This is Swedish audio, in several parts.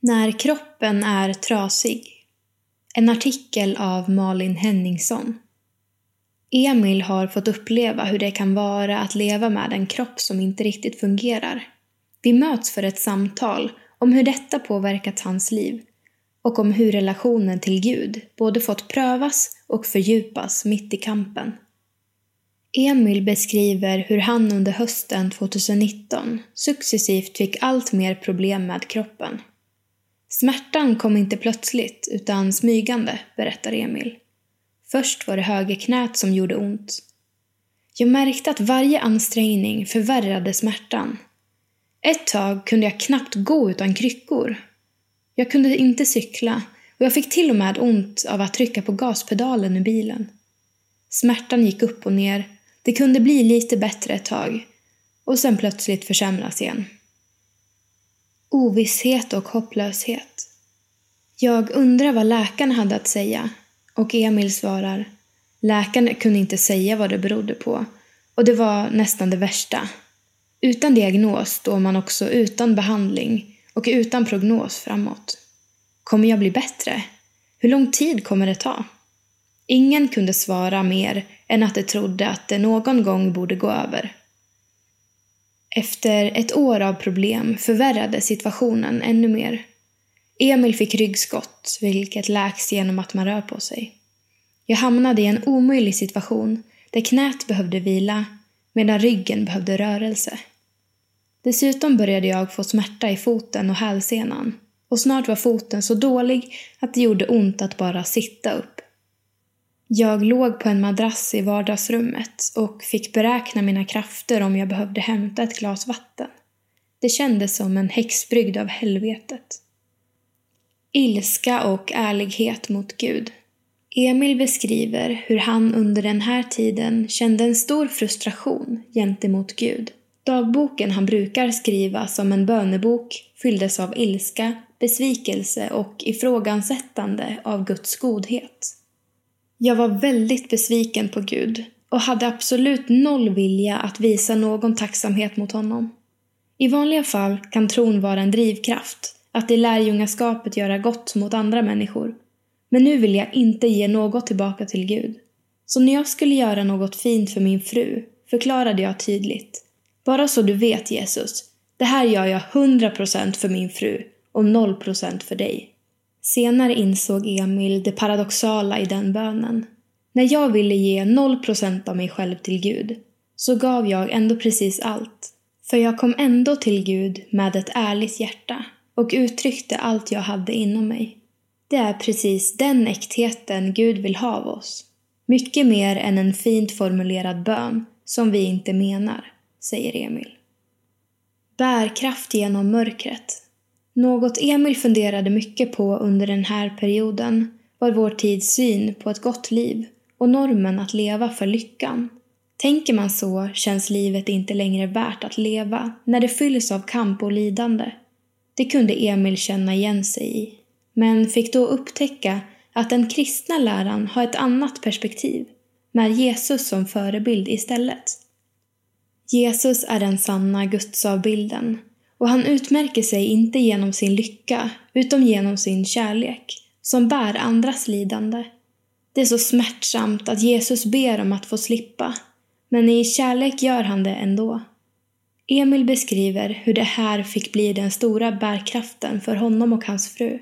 När kroppen är trasig. En artikel av Malin Henningsson. Emil har fått uppleva hur det kan vara att leva med en kropp som inte riktigt fungerar. Vi möts för ett samtal om hur detta påverkat hans liv och om hur relationen till Gud både fått prövas och fördjupas mitt i kampen. Emil beskriver hur han under hösten 2019 successivt fick allt mer problem med kroppen. Smärtan kom inte plötsligt utan smygande, berättar Emil. Först var det högerknät som gjorde ont. Jag märkte att varje ansträngning förvärrade smärtan. Ett tag kunde jag knappt gå utan kryckor. Jag kunde inte cykla och jag fick till och med ont av att trycka på gaspedalen i bilen. Smärtan gick upp och ner. Det kunde bli lite bättre ett tag och sen plötsligt försämras igen. Ovisshet och hopplöshet. Jag undrar vad läkaren hade att säga och Emil svarar Läkaren kunde inte säga vad det berodde på och det var nästan det värsta. Utan diagnos står man också utan behandling och utan prognos framåt. Kommer jag bli bättre? Hur lång tid kommer det ta? Ingen kunde svara mer än att de trodde att det någon gång borde gå över. Efter ett år av problem förvärrades situationen ännu mer. Emil fick ryggskott, vilket läks genom att man rör på sig. Jag hamnade i en omöjlig situation där knät behövde vila medan ryggen behövde rörelse. Dessutom började jag få smärta i foten och hälsenan och snart var foten så dålig att det gjorde ont att bara sitta upp. Jag låg på en madrass i vardagsrummet och fick beräkna mina krafter om jag behövde hämta ett glas vatten. Det kändes som en häxbrygd av helvetet. Ilska och ärlighet mot Gud. Emil beskriver hur han under den här tiden kände en stor frustration gentemot Gud. Dagboken han brukar skriva som en bönebok fylldes av ilska, besvikelse och ifrågasättande av Guds godhet. Jag var väldigt besviken på Gud och hade absolut noll vilja att visa någon tacksamhet mot honom. I vanliga fall kan tron vara en drivkraft, att i lärjungaskapet göra gott mot andra människor. Men nu vill jag inte ge något tillbaka till Gud. Så när jag skulle göra något fint för min fru förklarade jag tydligt. Bara så du vet Jesus, det här gör jag 100% för min fru och 0% för dig. Senare insåg Emil det paradoxala i den bönen. När jag ville ge 0% av mig själv till Gud så gav jag ändå precis allt. För jag kom ändå till Gud med ett ärligt hjärta och uttryckte allt jag hade inom mig. Det är precis den äktheten Gud vill ha av oss. Mycket mer än en fint formulerad bön som vi inte menar, säger Emil. Bärkraft genom mörkret. Något Emil funderade mycket på under den här perioden var vår tids syn på ett gott liv och normen att leva för lyckan. Tänker man så känns livet inte längre värt att leva när det fylls av kamp och lidande. Det kunde Emil känna igen sig i, men fick då upptäcka att den kristna läran har ett annat perspektiv, med Jesus som förebild istället. Jesus är den sanna gudsavbilden och han utmärker sig inte genom sin lycka utan genom sin kärlek som bär andras lidande. Det är så smärtsamt att Jesus ber om att få slippa, men i kärlek gör han det ändå. Emil beskriver hur det här fick bli den stora bärkraften för honom och hans fru.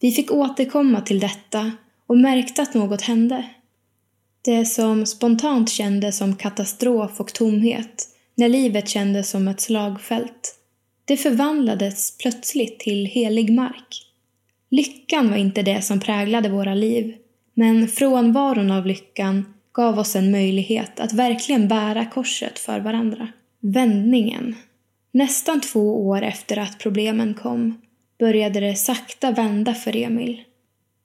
Vi fick återkomma till detta och märkte att något hände. Det som spontant kändes som katastrof och tomhet, när livet kändes som ett slagfält, det förvandlades plötsligt till helig mark. Lyckan var inte det som präglade våra liv, men frånvaron av lyckan gav oss en möjlighet att verkligen bära korset för varandra. Vändningen. Nästan två år efter att problemen kom började det sakta vända för Emil.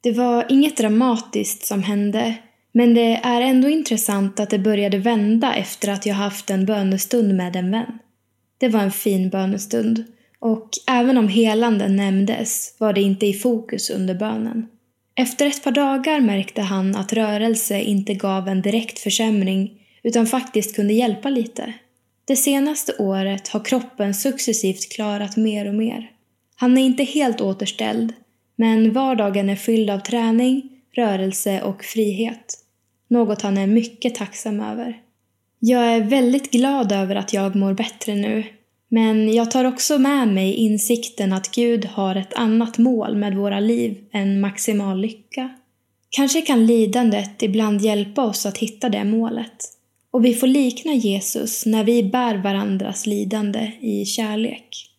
Det var inget dramatiskt som hände, men det är ändå intressant att det började vända efter att jag haft en bönestund med en vän. Det var en fin bönestund och även om helanden nämndes var det inte i fokus under bönen. Efter ett par dagar märkte han att rörelse inte gav en direkt försämring utan faktiskt kunde hjälpa lite. Det senaste året har kroppen successivt klarat mer och mer. Han är inte helt återställd, men vardagen är fylld av träning, rörelse och frihet. Något han är mycket tacksam över. Jag är väldigt glad över att jag mår bättre nu. Men jag tar också med mig insikten att Gud har ett annat mål med våra liv än maximal lycka. Kanske kan lidandet ibland hjälpa oss att hitta det målet. Och vi får likna Jesus när vi bär varandras lidande i kärlek.